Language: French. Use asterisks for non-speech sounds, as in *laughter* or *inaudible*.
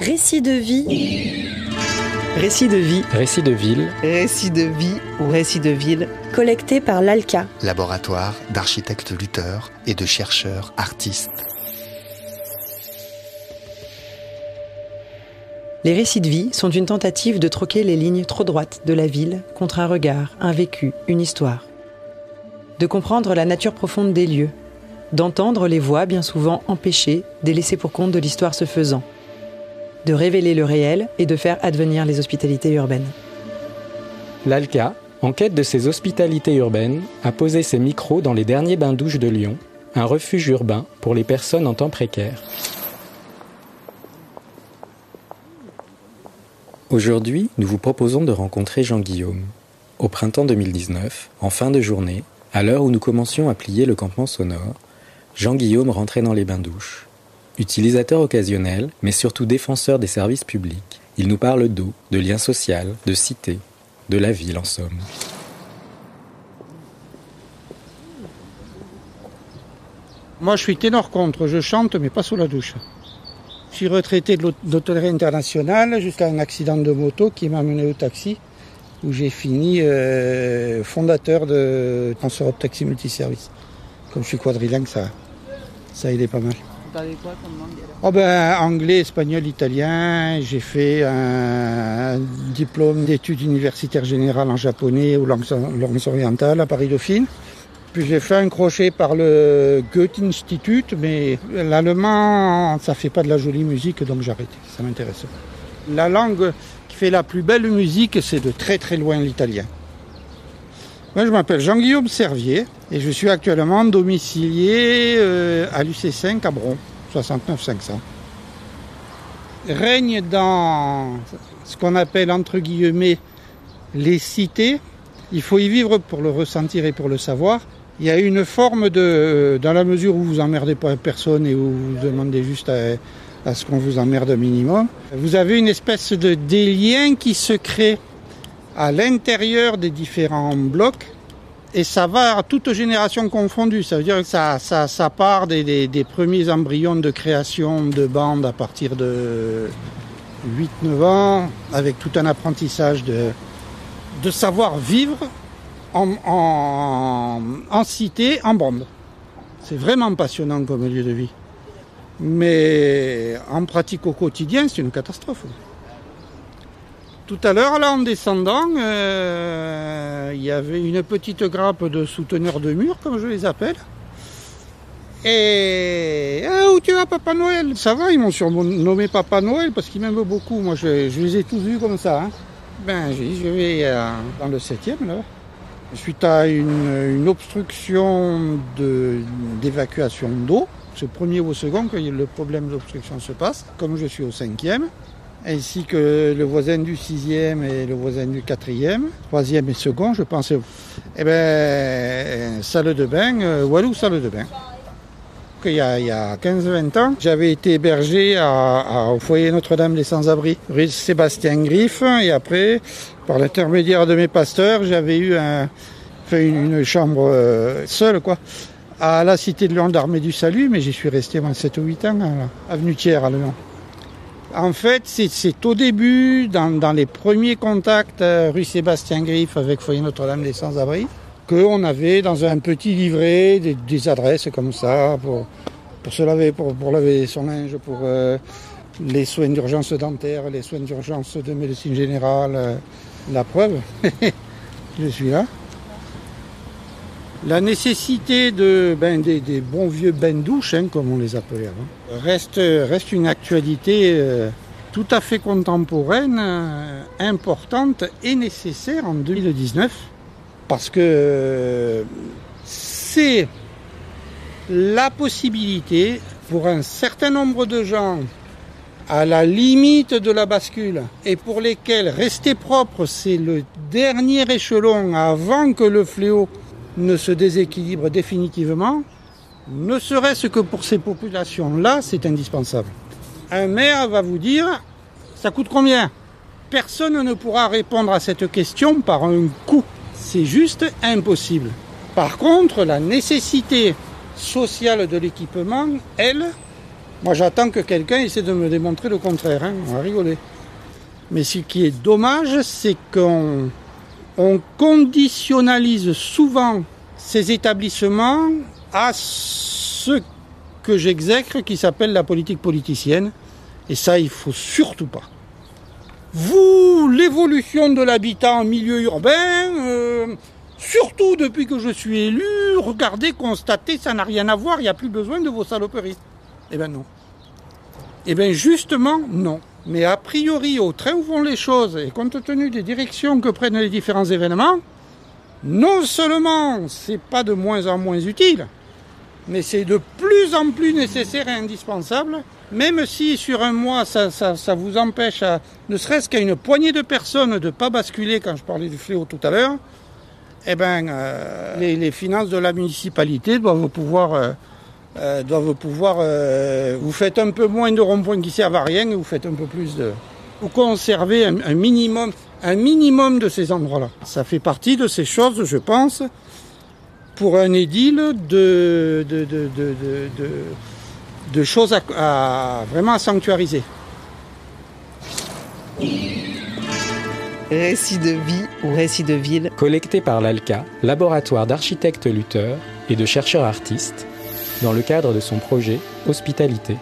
Récit de vie. Récit de vie. Récit de ville. Récit de vie ou récit de ville. Collecté par l'ALCA. Laboratoire d'architectes lutteurs et de chercheurs artistes. Les récits de vie sont une tentative de troquer les lignes trop droites de la ville contre un regard, un vécu, une histoire. De comprendre la nature profonde des lieux, d'entendre les voix bien souvent empêchées des laissés pour compte de l'histoire se faisant, de révéler le réel et de faire advenir les hospitalités urbaines. L'ALCA, en quête de ces hospitalités urbaines, a posé ses micros dans les derniers bains-douches de Lyon, un refuge urbain pour les personnes en temps précaire. Aujourd'hui, nous vous proposons de rencontrer Jean-Guillaume. Au printemps 2019, en fin de journée, à l'heure où nous commencions à plier le campement sonore, Jean-Guillaume rentrait dans les bains-douches. Utilisateur occasionnel, mais surtout défenseur des services publics, il nous parle d'eau, de lien social, de cité, de la ville en somme. Moi, je suis ténor contre, je chante, mais pas sous la douche. Je suis retraité de l'hôtellerie internationale jusqu'à un accident de moto qui m'a mené au taxi, où j'ai fini euh, fondateur de Transeurope Taxi Multiservice. Comme je suis quadrilingue, ça, ça aidait pas mal. Quoi comme langue Oh ben, anglais, espagnol, italien. J'ai fait un diplôme d'études universitaires générales en japonais ou langues, langues orientales à Paris-Dauphine. Puis j'ai fait un crochet par le Goethe-Institut, mais l'allemand, ça fait pas de la jolie musique, donc j'ai arrêté. Ça m'intéresse pas. La langue qui fait la plus belle musique, c'est de très très loin l'italien. Moi, je m'appelle Jean-Guillaume Servier et je suis actuellement domicilié euh, à l'UC5 à Bron, 69 500. Règne dans ce qu'on appelle entre guillemets les cités. Il faut y vivre pour le ressentir et pour le savoir. Il y a une forme de, dans la mesure où vous emmerdez pas personne et où vous demandez juste à, ce qu'on vous emmerde un minimum, vous avez une espèce de des liens qui se créent à l'intérieur des différents blocs et ça va à toute génération confondue. Ça veut dire que ça, ça, part des, premiers embryons de création de bandes à partir de 8-9 ans, avec tout un apprentissage de, savoir vivre en cité, en bande. C'est vraiment passionnant comme lieu de vie. Mais en pratique au quotidien, c'est une catastrophe. Tout à l'heure, là, en descendant, euh, il y avait une petite grappe de souteneurs de mur, comme je les appelle. Et ah, où tu vas, Papa Noël? Ça va, ils m'ont surnommé Papa Noël parce qu'ils m'aiment beaucoup. Moi, je, les ai tous vus comme ça. Hein. Ben, je, vais euh, dans le septième, là. Suite à une, obstruction d'évacuation d'eau, c'est premier ou au second que le problème d'obstruction se passe. Comme je suis au cinquième, ainsi que le voisin du sixième et le voisin du quatrième, troisième et second, je pense. Eh ben, salle de bain, euh, Walou, salle de bain. Il y a, a 15-20 ans, j'avais été hébergé au foyer Notre-Dame des Sans-Abri, rue Sébastien Griff, et après, par l'intermédiaire de mes pasteurs, j'avais eu fait une, chambre euh, seule, quoi, à la cité de Lyon d'Armée du Salut, mais j'y suis resté 7 ou 8 ans, à avenue Thiers à Lyon. En fait, c'est au début, dans, les premiers contacts euh, rue Sébastien Griff avec Foyer Notre-Dame des Sans-Abri, qu'on avait dans un petit livret des, adresses comme ça pour, pour se laver, pour, pour laver son linge, pour euh, les soins d'urgence dentaire, les soins d'urgence de médecine générale. Euh, la preuve, *laughs* je suis là. La nécessité de, ben, des, bons vieux bains douches, hein, comme on les appelait avant, reste, reste une actualité euh, tout à fait contemporaine, euh, importante et nécessaire en 2019, parce que euh, c'est la possibilité pour un certain nombre de gens à la limite de la bascule et pour lesquels rester propre c'est le dernier échelon avant que le fléau ne se déséquilibre définitivement, ne serait-ce que pour ces populations-là, c'est indispensable. Un maire va vous dire, ça coûte combien? Personne ne pourra répondre à cette question par un coût. C'est juste impossible. Par contre, la nécessité sociale de l'équipement, elle, Moi, j'attends que quelqu'un essaie de me démontrer le contraire. hein. On va rigoler. Mais ce qui est dommage, c'est qu'on on conditionnalise souvent ces établissements à ce que j'exècre qui s'appelle la politique politicienne. Et ça, il faut surtout pas. Vous, l'évolution de l'habitat en milieu urbain, euh, surtout depuis que je suis élu, regardez, constatez, ça n'a rien à voir, il n'y a plus besoin de vos saloperies. Eh bien non. Eh bien justement, non. Mais a priori, au train où vont les choses, et compte tenu des directions que prennent les différents événements, non seulement c'est pas de moins en moins utile, mais c'est de plus en plus nécessaire et indispensable, même si sur un mois ça, ça- ça vous empêche, à, ne serait-ce qu'à une poignée de personnes, de ne pas basculer quand je parlais du fléau tout à l'heure, eh ben, euh, les, les finances de la municipalité doivent pouvoir, euh, euh, doivent pouvoir euh, vous faites un peu moins de ronds-points qui servent à rien et vous faites un peu plus de... Vous conservez un, un minimum, un minimum de ces endroits-là. Ça fait partie de ces choses, je pense, pour un édile de, de, de, de, de, de- de choses à, à- vraiment à sanctuariser. Récit de vie ou récit de ville. collecté par l'ALCA, laboratoire d'architectes lutteurs et de chercheurs artistes, dans le cadre de son projet Hospitalité